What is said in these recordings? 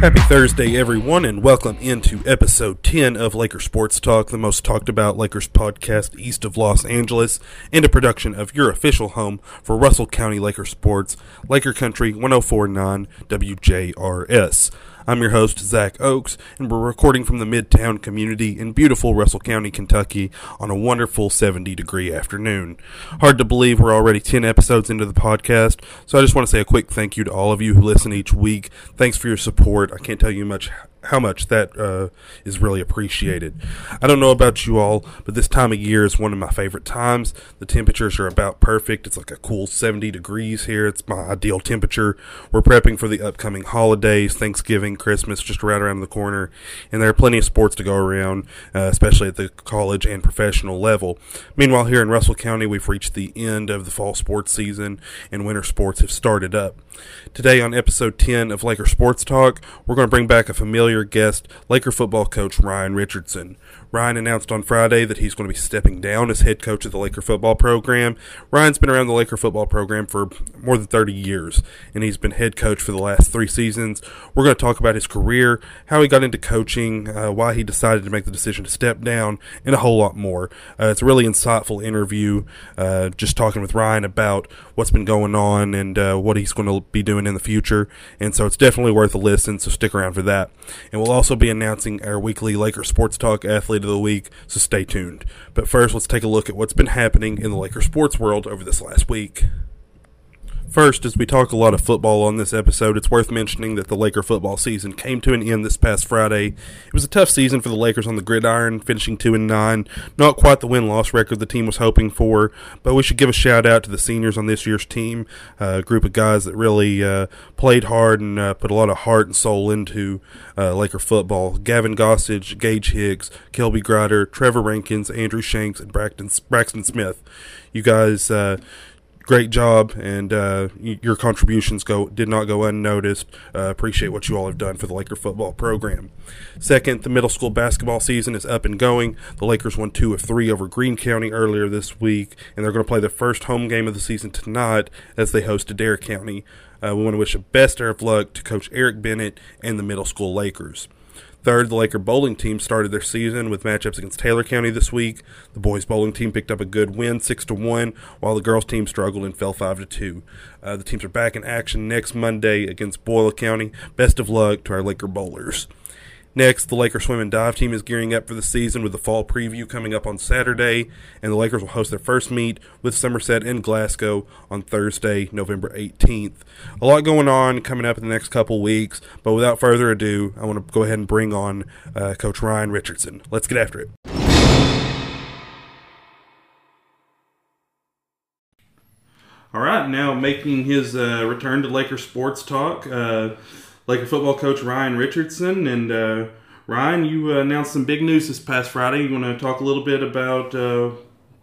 Happy Thursday, everyone, and welcome into episode 10 of Laker Sports Talk, the most talked about Lakers podcast east of Los Angeles, and a production of your official home for Russell County Laker Sports, Laker Country 1049 WJRS. I'm your host, Zach Oaks, and we're recording from the Midtown community in beautiful Russell County, Kentucky on a wonderful 70 degree afternoon. Hard to believe we're already 10 episodes into the podcast, so I just want to say a quick thank you to all of you who listen each week. Thanks for your support. I can't tell you much how much that uh, is really appreciated. I don't know about you all, but this time of year is one of my favorite times. The temperatures are about perfect. It's like a cool 70 degrees here. It's my ideal temperature. We're prepping for the upcoming holidays, Thanksgiving, Christmas, just right around the corner, and there are plenty of sports to go around, uh, especially at the college and professional level. Meanwhile, here in Russell County, we've reached the end of the fall sports season, and winter sports have started up. Today, on episode 10 of Laker Sports Talk, we're going to bring back a familiar guest, Laker football coach Ryan Richardson. Ryan announced on Friday that he's going to be stepping down as head coach of the Laker football program. Ryan's been around the Laker football program for more than 30 years, and he's been head coach for the last three seasons. We're going to talk about his career, how he got into coaching, uh, why he decided to make the decision to step down, and a whole lot more. Uh, it's a really insightful interview, uh, just talking with Ryan about what's been going on and uh, what he's going to be doing in the future. And so it's definitely worth a listen, so stick around for that. And we'll also be announcing our weekly Laker Sports Talk Athlete of the Week, so stay tuned. But first, let's take a look at what's been happening in the Laker sports world over this last week. First, as we talk a lot of football on this episode, it's worth mentioning that the Laker football season came to an end this past Friday. It was a tough season for the Lakers on the gridiron, finishing 2 and 9. Not quite the win loss record the team was hoping for, but we should give a shout out to the seniors on this year's team, a group of guys that really uh, played hard and uh, put a lot of heart and soul into uh, Laker football. Gavin Gossage, Gage Hicks, Kelby Grider, Trevor Rankins, Andrew Shanks, and Braxton, Braxton Smith. You guys uh, great job, and uh, your contributions go did not go unnoticed. Uh, appreciate what you all have done for the Laker football program. Second, the middle school basketball season is up and going. The Lakers won two of three over Greene County earlier this week, and they're going to play their first home game of the season tonight as they host Adair County. Uh, we want to wish the best of luck to Coach Eric Bennett and the middle school Lakers. Third, the Laker bowling team started their season with matchups against Taylor County this week. The boys bowling team picked up a good win, six to one, while the girls team struggled and fell five to two. Uh, the teams are back in action next Monday against Boyle County. Best of luck to our Laker bowlers. Next, the Lakers swim and dive team is gearing up for the season with the fall preview coming up on Saturday, and the Lakers will host their first meet with Somerset in Glasgow on Thursday, November 18th. A lot going on coming up in the next couple weeks, but without further ado, I want to go ahead and bring on uh, Coach Ryan Richardson. Let's get after it. All right, now making his uh, return to Lakers Sports Talk. Uh, Laker football coach Ryan Richardson. And uh, Ryan, you announced some big news this past Friday. You want to talk a little bit about uh,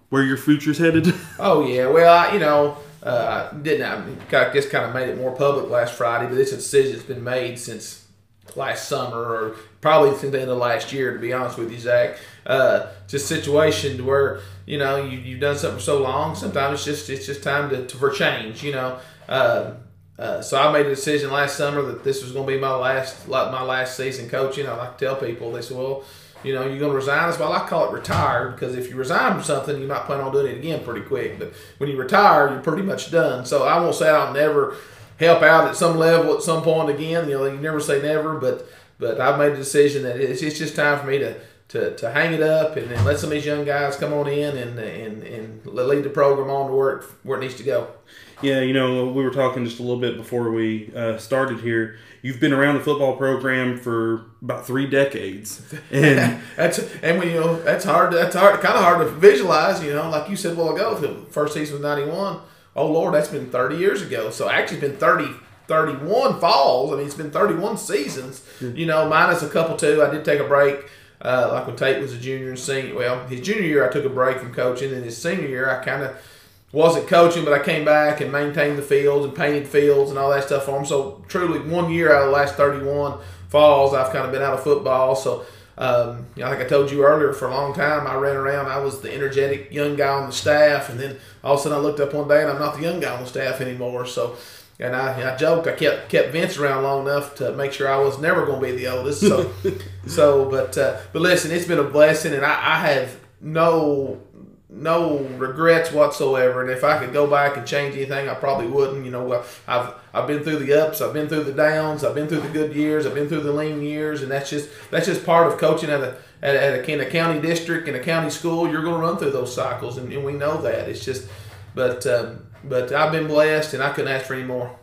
where your future's headed? Oh yeah, well I, you know uh, didn't I just kind of made it more public last Friday, but it's a decision that's been made since last summer or probably since the end of last year. To be honest with you, Zach, uh, just situation where you know you you've done something for so long. Sometimes it's just it's just time to, to for change. You know. Uh, uh, so I made a decision last summer that this was going to be my last, like my last season coaching. I like to tell people, they said, "Well, you know, you're going to resign." As well, I call it retired because if you resign from something, you might plan on doing it again pretty quick. But when you retire, you're pretty much done. So I won't say I'll never help out at some level at some point again. You know, you never say never, but but I've made a decision that it's, it's just time for me to. To, to hang it up and then let some of these young guys come on in and, and, and lead the program on to where it, where it needs to go. Yeah, you know, we were talking just a little bit before we uh, started here. You've been around the football program for about three decades, and that's and when you know that's hard. That's hard, kind of hard to visualize. You know, like you said a while ago, the first season was ninety one. Oh Lord, that's been thirty years ago. So actually, it's been 30, 31 falls. I mean, it's been thirty one seasons. You know, minus a couple too. I did take a break. Uh, like when Tate was a junior and senior. Well, his junior year, I took a break from coaching, and his senior year, I kind of wasn't coaching, but I came back and maintained the fields and painted fields and all that stuff for them. So truly, one year out of the last 31 falls, I've kind of been out of football. So, um, you know, like I told you earlier, for a long time I ran around. I was the energetic young guy on the staff, and then all of a sudden I looked up one day and I'm not the young guy on the staff anymore. So, and I, I joked I kept kept Vince around long enough to make sure I was never going to be the oldest. So, so but uh, but listen, it's been a blessing, and I, I have no no regrets whatsoever. And if I could go back and change anything, I probably wouldn't. You know, I've I've been through the ups, I've been through the downs, I've been through the good years, I've been through the lean years, and that's just that's just part of coaching at a at, a, in a county district in a county school. You're going to run through those cycles, and, and we know that. It's just, but um, but I've been blessed, and I couldn't ask for any more.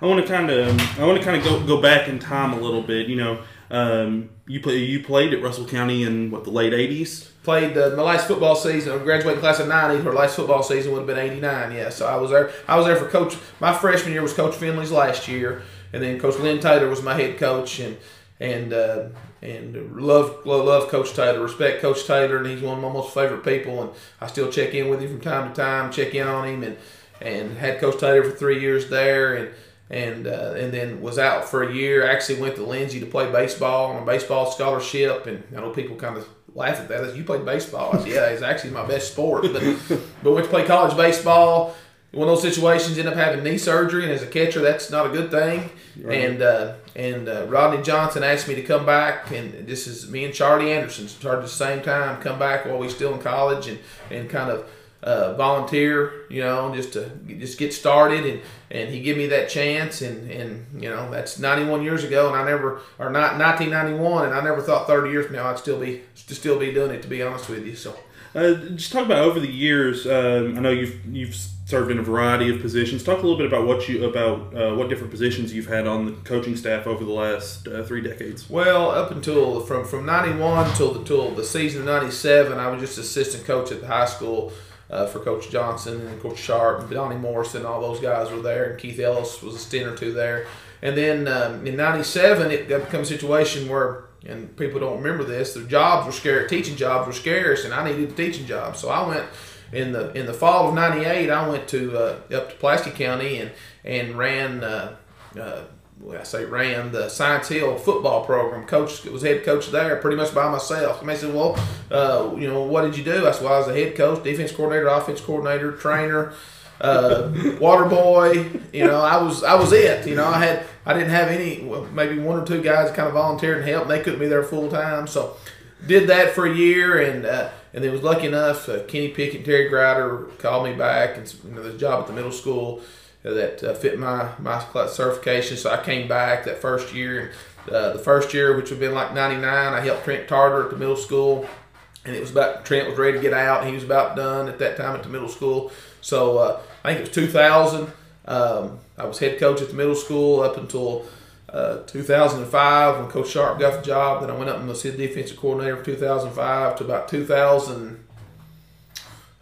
I want to kind of I want to kind of go go back in time a little bit. You know, um, you play you played at Russell County in what the late '80s. Played uh, my last football season. graduating class of '90. Her last football season would have been '89. Yeah, so I was there. I was there for coach. My freshman year was Coach Finley's last year, and then Coach Lynn Taylor was my head coach, and and uh, and love, love love Coach Taylor. Respect Coach Taylor, and he's one of my most favorite people. And I still check in with him from time to time. Check in on him, and and had Coach Taylor for three years there, and and uh, and then was out for a year. Actually went to Lindsey to play baseball on a baseball scholarship, and I know people kind of laugh at that. You played baseball? I said, yeah, it's actually my best sport. But but went to play college baseball. One of those situations, end up having knee surgery, and as a catcher, that's not a good thing. Right. And uh, and uh, Rodney Johnson asked me to come back, and this is me and Charlie Anderson started at the same time, come back while we still in college, and and kind of uh, volunteer, you know, just to just get started, and and he gave me that chance, and and you know that's 91 years ago, and I never or not 1991, and I never thought 30 years from now I'd still be to still be doing it. To be honest with you, so. Uh, just talk about over the years. Um, I know you've you've served in a variety of positions. Talk a little bit about what you about uh, what different positions you've had on the coaching staff over the last uh, three decades. Well, up until from from '91 till the till the season of '97, I was just assistant coach at the high school. Uh, for Coach Johnson and Coach Sharp and Donnie Morrison, all those guys were there, and Keith Ellis was a stint or two there. And then um, in '97, it got become a situation where and people don't remember this. The jobs were scarce. Teaching jobs were scarce, and I needed a teaching job. So I went in the in the fall of '98. I went to uh, up to Pulaski County and and ran. Uh, uh, well, I say ran the Science Hill football program. Coach was head coach there, pretty much by myself. And they said, "Well, uh, you know, what did you do?" I said, "Well, I was a head coach, defense coordinator, offense coordinator, trainer." uh, water boy. You know, I was I was it. You know, I had I didn't have any. Well, maybe one or two guys kind of volunteered and helped. They couldn't be there full time, so did that for a year, and uh, and then was lucky enough. Uh, Kenny Pickett and Terry Grider called me back, and you know, the job at the middle school that uh, fit my my certification. So I came back that first year. Uh, the first year, which would have been like '99, I helped Trent Tarter at the middle school, and it was about Trent was ready to get out. He was about done at that time at the middle school. So uh, I think it was 2000. Um, I was head coach at the middle school up until uh, 2005 when Coach Sharp got the job. Then I went up and was his defensive coordinator for 2005 to about 2000.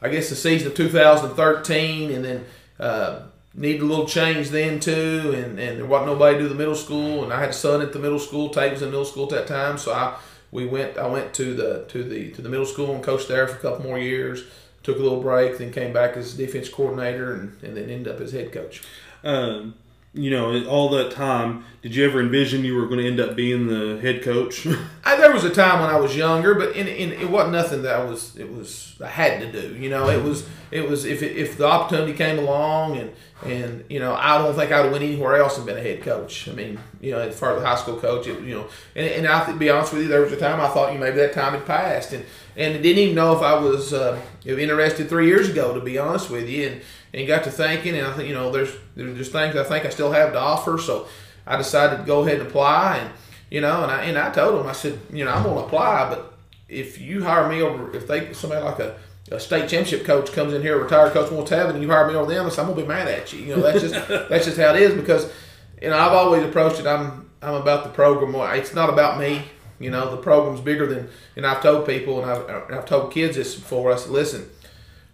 I guess the season of 2013, and then uh, needed a little change then too. And, and there wasn't nobody to do the middle school, and I had a son at the middle school. Tate was in middle school at that time, so I we went. I went to the to the to the middle school and coached there for a couple more years took a little break, then came back as defense coordinator, and, and then ended up as head coach. Um, you know, all that time, did you ever envision you were going to end up being the head coach? I, there was a time when I was younger, but in, in, it wasn't nothing that I was. It was I had to do. You know, it was it was if it, if the opportunity came along, and and you know, I don't think I would have went anywhere else and been a head coach. I mean, you know, as far as the high school coach, it, you know, and, and I to be honest with you, there was a time I thought you know, maybe that time had passed, and and didn't even know if I was uh, interested three years ago, to be honest with you, and and got to thinking, and I think you know there's there's things I think I still have to offer, so I decided to go ahead and apply, and you know, and I and I told them I said you know I'm going to apply, but if you hire me over, if they somebody like a a state championship coach comes in here, a retired coach wants to have it, and you hire me over them, I'm gonna be mad at you. You know, that's just that's just how it is because, you know, I've always approached it. I'm I'm about the program. It's not about me. You know, the program's bigger than, and I've told people, and I've, I've told kids this before. I said, listen,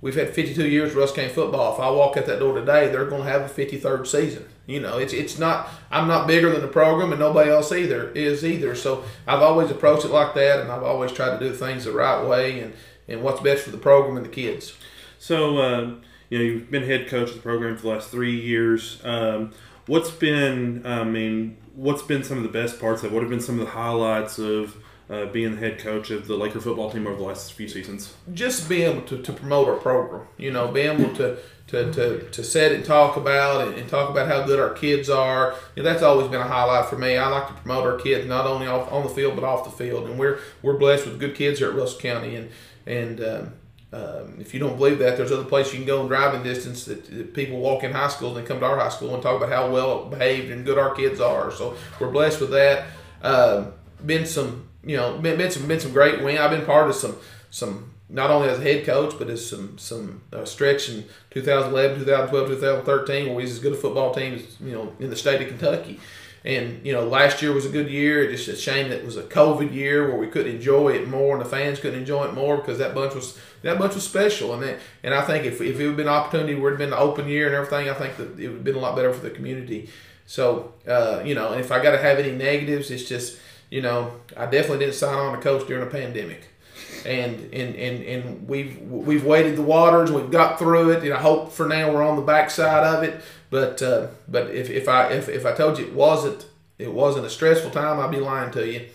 we've had 52 years of Russ football. If I walk out that door today, they're going to have a 53rd season. You know, it's it's not. I'm not bigger than the program, and nobody else either is either. So I've always approached it like that, and I've always tried to do things the right way and and what's best for the program and the kids. So uh, you know, you've been head coach of the program for the last three years. Um, what's been, I mean, what's been some of the best parts of? What have been some of the highlights of uh, being the head coach of the Laker football team over the last few seasons? Just being able to, to promote our program, you know, being able to to, to, to set and talk about and, and, talk about how good our kids are. You know, that's always been a highlight for me. I like to promote our kids not only off, on the field but off the field, and we're we're blessed with good kids here at Russell County. And and um, um, if you don't believe that, there's other places you can go in driving distance that, that, people walk in high schools and come to our high school and talk about how well behaved and good our kids are. So we're blessed with that. Um, been some, you know, been, been some been some great win. I've been part of some some not only as a head coach, but as some some uh, stretch in 2011, 2012, 2013, where we was as good a football team as you know in the state of Kentucky. And you know, last year was a good year. It's just a shame that it was a COVID year where we couldn't enjoy it more, and the fans couldn't enjoy it more because that bunch was that bunch was special. And that, and I think if, if it would have been an opportunity it had been an open year and everything, I think that it would have been a lot better for the community. So uh, you know, if I got to have any negatives, it's just you know, I definitely didn't sign on to coach during a pandemic and and and, and we've we've waded the waters. We've got through it, and I hope for now we're on the backside of it. But uh, but if, if I if, if I told you it wasn't it wasn't a stressful time, I'd be lying to you.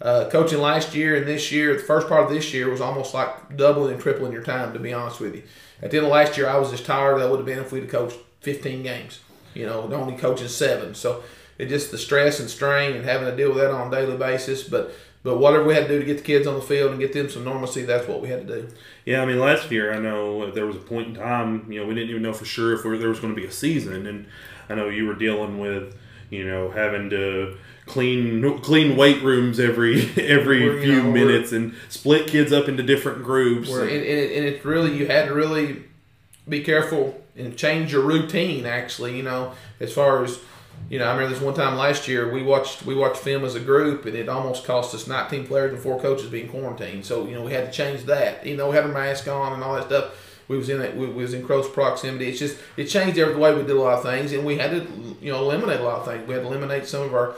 Uh, coaching last year and this year, the first part of this year was almost like doubling and tripling your time. To be honest with you, at the end of last year, I was as tired as I would have been if we'd have coached 15 games. You know, only coaching seven. So it just the stress and strain and having to deal with that on a daily basis. But but whatever we had to do to get the kids on the field and get them some normalcy, that's what we had to do. Yeah, I mean, last year I know there was a point in time, you know, we didn't even know for sure if there was going to be a season, and I know you were dealing with, you know, having to clean clean weight rooms every every we're, few know, minutes and split kids up into different groups. And, and, it, and it's really you had to really be careful and change your routine. Actually, you know, as far as you know, I remember this one time last year we watched we watched film as a group, and it almost cost us 19 players and four coaches being quarantined. So you know we had to change that. You know, we had a mask on and all that stuff. We was in it. We was in close proximity. It's just it changed every way we did a lot of things, and we had to you know eliminate a lot of things. We had to eliminate some of our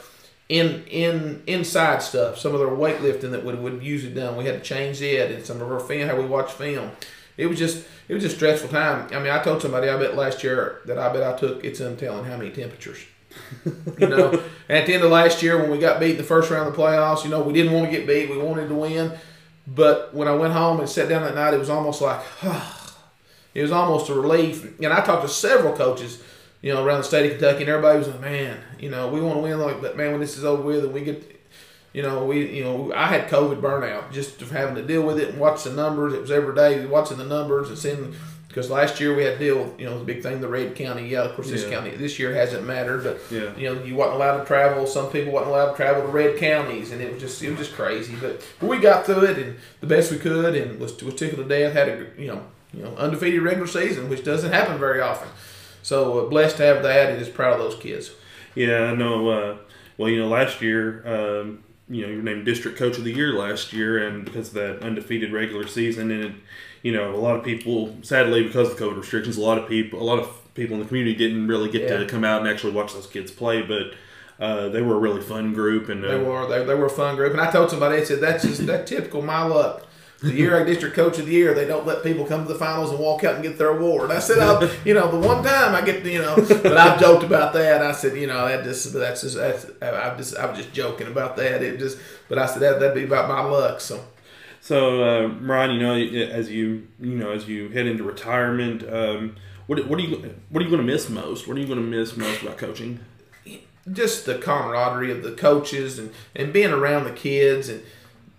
in in inside stuff, some of the weightlifting that would would usually done. We had to change it, and some of our film how we watch film. It was just it was just stressful time. I mean, I told somebody I bet last year that I bet I took it's untelling how many temperatures you know, at the end of last year when we got beat in the first round of the playoffs, you know, we didn't want to get beat. We wanted to win. But when I went home and sat down that night, it was almost like, it was almost a relief. And I talked to several coaches, you know, around the state of Kentucky, and everybody was like, man, you know, we want to win. Like, but man, when this is over with and we get, you know, we, you know, I had COVID burnout just having to deal with it and watch the numbers. It was every day watching the numbers and seeing because last year we had to deal with, you know, the big thing, the red county. Yeah, of course, this yeah. county this year hasn't mattered, but yeah. you know, you wasn't allowed to travel. Some people wasn't allowed to travel to red counties, and it was just it was just crazy. But, but we got through it and the best we could, and was was tickled to death. Had a you know you know undefeated regular season, which doesn't happen very often. So uh, blessed to have that, and just proud of those kids. Yeah, I know. Uh, well, you know, last year. Um, you know, you're named district coach of the year last year, and because of that undefeated regular season, and it, you know, a lot of people, sadly, because of COVID restrictions, a lot of people, a lot of people in the community didn't really get yeah. to come out and actually watch those kids play. But uh, they were a really fun group, and uh, they were they, they were a fun group. And I told somebody, I said that's just that typical my luck. The year I district coach of the year, they don't let people come to the finals and walk out and get their award. I said, I'll, you know, the one time I get, you know, but I've joked about that. I said, you know, that just that's just that's I just I was just joking about that. It just, but I said that that'd be about my luck. So. So, uh, Ryan, you know, as you you know as you head into retirement, um, what what are you what are you going to miss most? What are you going to miss most about coaching? Just the camaraderie of the coaches and, and being around the kids and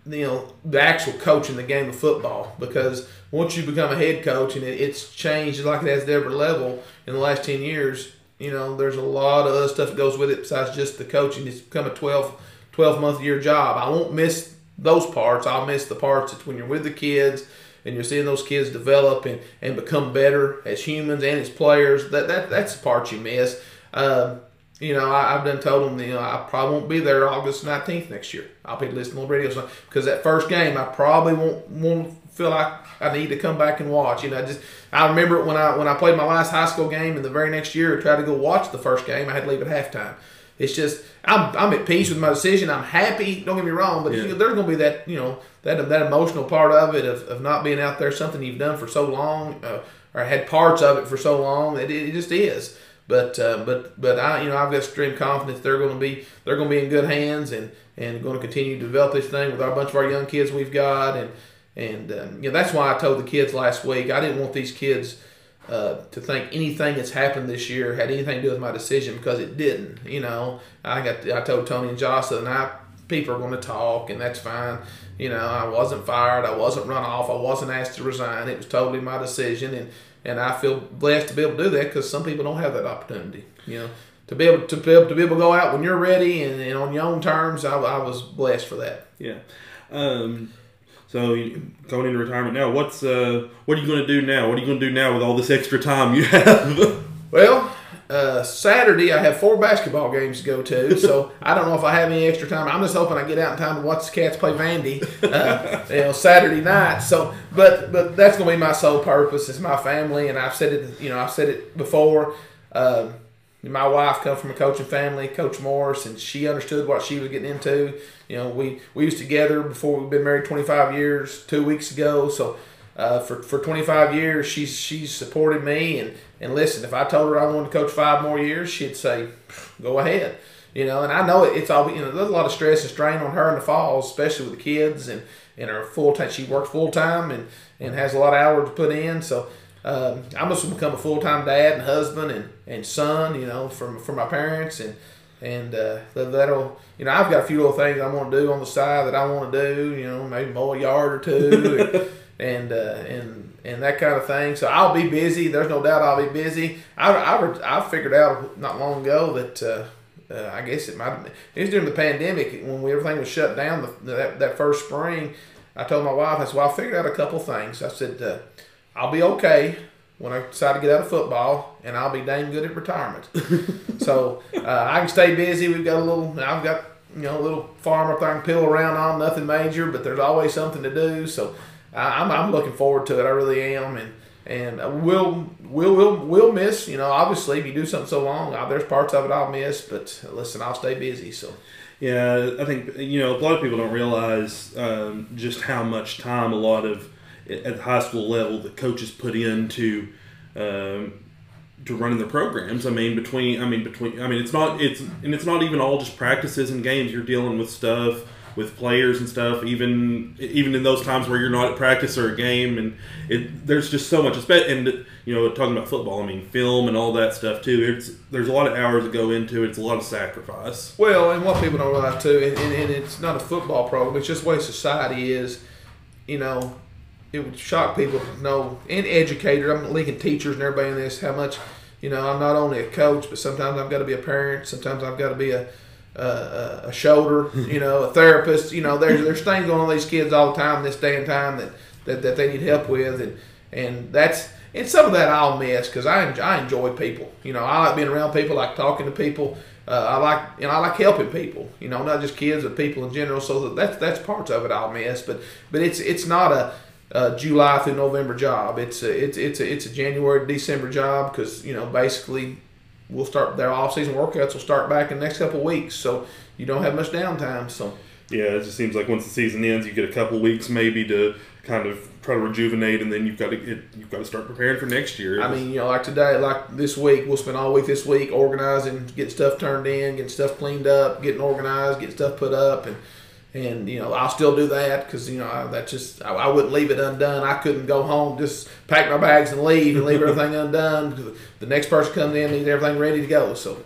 you know the actual coaching the game of football because once you become a head coach and it, it's changed like it has at every level in the last 10 years you know there's a lot of other stuff that goes with it besides just the coaching it's become a 12 12 month year job i won't miss those parts. I'll miss the parts It's when you're with the kids and you're seeing those kids develop and, and become better as humans and as players. That, that that's the part you miss. Uh, you know, I, have done told them, you know, I probably won't be there August 19th next year. I'll be listening on the radio because that first game, I probably won't, won't feel like I need to come back and watch. You know, I just I remember when I when I played my last high school game, and the very next year, I tried to go watch the first game. I had to leave at halftime it's just I'm, I'm at peace with my decision. I'm happy. Don't get me wrong, but yeah. you know, there's going to be that you know that that emotional part of it of, of not being out there, something you've done for so long, uh, or had parts of it for so long it, it just is. But uh, but but I you know I've got extreme confidence they're going to be they're going to be in good hands and and going to continue to develop this thing with our bunch of our young kids we've got and and um, you know that's why I told the kids last week I didn't want these kids uh, to think anything that's happened this year had anything to do with my decision because it didn't. You know, I got I told Tony and the night people are going to talk and that's fine. You know, I wasn't fired, I wasn't run off, I wasn't asked to resign. It was totally my decision, and and I feel blessed to be able to do that because some people don't have that opportunity. You know, to be able to be able to be able to go out when you're ready and, and on your own terms. I, I was blessed for that. Yeah. Um, so going into retirement now, what's uh, what are you going to do now? What are you going to do now with all this extra time you have? well, uh, Saturday I have four basketball games to go to, so I don't know if I have any extra time. I'm just hoping I get out in time to watch the Cats play Vandy, uh, you know, Saturday night. So, but but that's going to be my sole purpose. It's my family, and I've said it. You know, I've said it before. Uh, my wife come from a coaching family, Coach Morris, and she understood what she was getting into. You know, we we was together before we've been married 25 years. Two weeks ago, so uh, for for 25 years, she's she's supported me and and listen. If I told her I wanted to coach five more years, she'd say, "Go ahead." You know, and I know it, it's all you know. There's a lot of stress and strain on her in the fall, especially with the kids and and her full time. She works full time and and has a lot of hours to put in. So um, I must become a full time dad and husband and, and son. You know, from from my parents and and uh, that'll you know I've got a few little things I want to do on the side that I want to do. You know, maybe mow a yard or two. and, and uh, and and that kind of thing. So I'll be busy. There's no doubt I'll be busy. I, I, I figured out not long ago that uh, uh, I guess it might it was during the pandemic when we, everything was shut down the, that, that first spring. I told my wife, I said, well, I figured out a couple things. I said, uh, I'll be okay when I decide to get out of football, and I'll be dang good at retirement. so uh, I can stay busy. We've got a little, I've got, you know, a little farm up there pill around on, nothing major, but there's always something to do. So I'm, I'm looking forward to it. I really am, and and we'll we'll we'll we'll miss. You know, obviously, if you do something so long, uh, there's parts of it I'll miss. But listen, I'll stay busy. So. Yeah, I think you know a lot of people don't realize um, just how much time a lot of at the high school level that coaches put into um, to running the programs. I mean, between I mean between I mean it's not it's and it's not even all just practices and games. You're dealing with stuff with players and stuff, even even in those times where you're not at practice or a game, and it there's just so much. And you know, talking about football, I mean, film and all that stuff too. It's there's a lot of hours that go into it. It's a lot of sacrifice. Well, and what people don't realize too, and, and, and it's not a football program. It's just the way society is. You know, it would shock people to know, and educators. I'm linking teachers and everybody in this how much. You know, I'm not only a coach, but sometimes I've got to be a parent. Sometimes I've got to be a uh, a shoulder, you know, a therapist. You know, there's there's things going on these kids all the time this day and time that, that, that they need help with, and and that's and some of that I'll miss because I enjoy, I enjoy people. You know, I like being around people, I like talking to people. Uh, I like and I like helping people. You know, not just kids but people in general. So that's that's parts of it I'll miss, but but it's it's not a uh, July through November job. It's a, it's it's a, it's a January December job because you know basically we'll start their off season workouts will start back in the next couple weeks, so you don't have much downtime. So yeah, it just seems like once the season ends, you get a couple weeks maybe to kind of try to rejuvenate, and then you've got to get, you've got to start preparing for next year. I mean, you know, like today, like this week, we'll spend all week this week organizing, getting stuff turned in, getting stuff cleaned up, getting organized, getting stuff put up, and and you know I'll still do that because you know I, that just I, I, wouldn't leave it undone. I couldn't go home just pack my bags and leave and leave everything undone the next person comes in needs everything ready to go. So,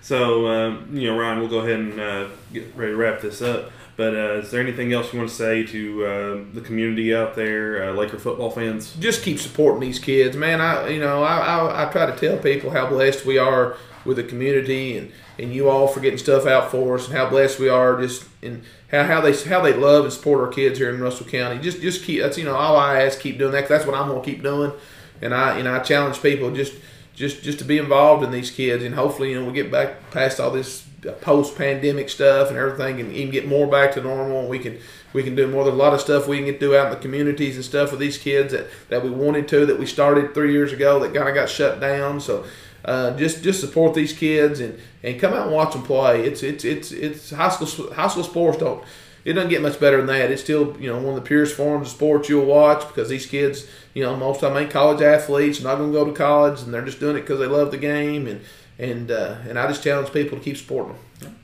so um, you know Ryan, we'll go ahead and uh, get ready to wrap this up. But uh, is there anything else you want to say to uh, the community out there, uh, Laker football fans? Just keep supporting these kids, man. I you know I, I, I try to tell people how blessed we are with the community and, and you all for getting stuff out for us and how blessed we are just and how, how they how they love and support our kids here in Russell County. Just just keep that's you know all I ask keep doing that. that's what I'm gonna keep doing. And I know I challenge people just just just to be involved in these kids and hopefully you know we get back past all this post pandemic stuff and everything and even get more back to normal and we can we can do more. There's a lot of stuff we can get do out in the communities and stuff with these kids that, that we wanted to that we started three years ago that kind of got shut down. So uh, just just support these kids and, and come out and watch them play. It's it's it's it's high school high school sports don't it doesn't get much better than that. It's still you know one of the purest forms of sports you'll watch because these kids, you know, most of them ain't college athletes, not going to go to college, and they're just doing it because they love the game, and and uh, and I just challenge people to keep supporting them.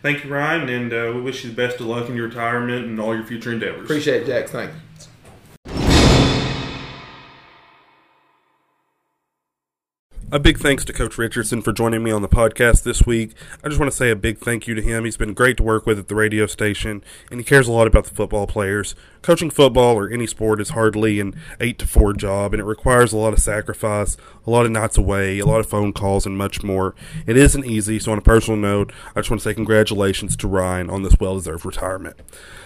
Thank you, Ryan, and uh, we wish you the best of luck in your retirement and all your future endeavors. Appreciate it, Jack. Thank you. A big thanks to Coach Richardson for joining me on the podcast this week. I just want to say a big thank you to him. He's been great to work with at the radio station, and he cares a lot about the football players. Coaching football or any sport is hardly an 8 to 4 job, and it requires a lot of sacrifice, a lot of nights away, a lot of phone calls, and much more. It isn't easy, so on a personal note, I just want to say congratulations to Ryan on this well deserved retirement.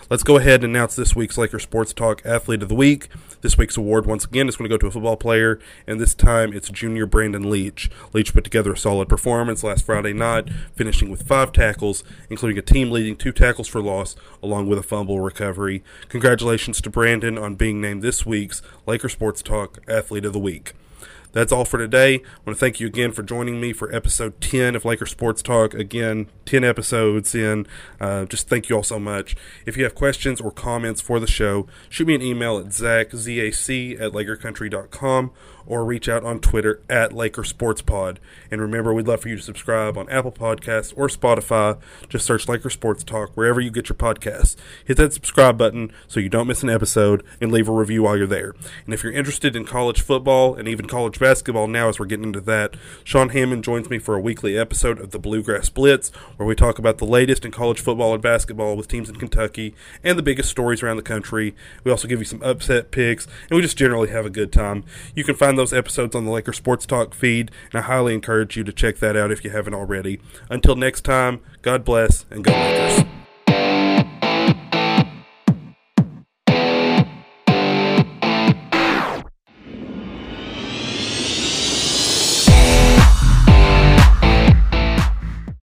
Let's go ahead and announce this week's Laker Sports Talk Athlete of the Week. This week's award, once again, is going to go to a football player, and this time it's junior Brandon Leach. Leach put together a solid performance last Friday night, finishing with five tackles, including a team leading two tackles for loss, along with a fumble recovery. Congratulations to Brandon on being named this week's Laker Sports Talk Athlete of the Week. That's all for today. I want to thank you again for joining me for episode 10 of Laker Sports Talk. Again, 10 episodes in. Uh, just thank you all so much. If you have questions or comments for the show, shoot me an email at zach, Z-A-C, at lakercountry.com or reach out on Twitter at Laker Sports Pod. And remember, we'd love for you to subscribe on Apple Podcasts or Spotify. Just search Laker Sports Talk wherever you get your podcasts. Hit that subscribe button so you don't miss an episode and leave a review while you're there. And if you're interested in college football and even college basketball now as we're getting into that, Sean Hammond joins me for a weekly episode of the Bluegrass Blitz where we talk about the latest in college football and basketball with teams in Kentucky and the biggest stories around the country. We also give you some upset picks and we just generally have a good time. You can find those episodes on the Laker Sports Talk feed and I highly encourage you to check that out if you haven't already. Until next time, God bless and go Lakers.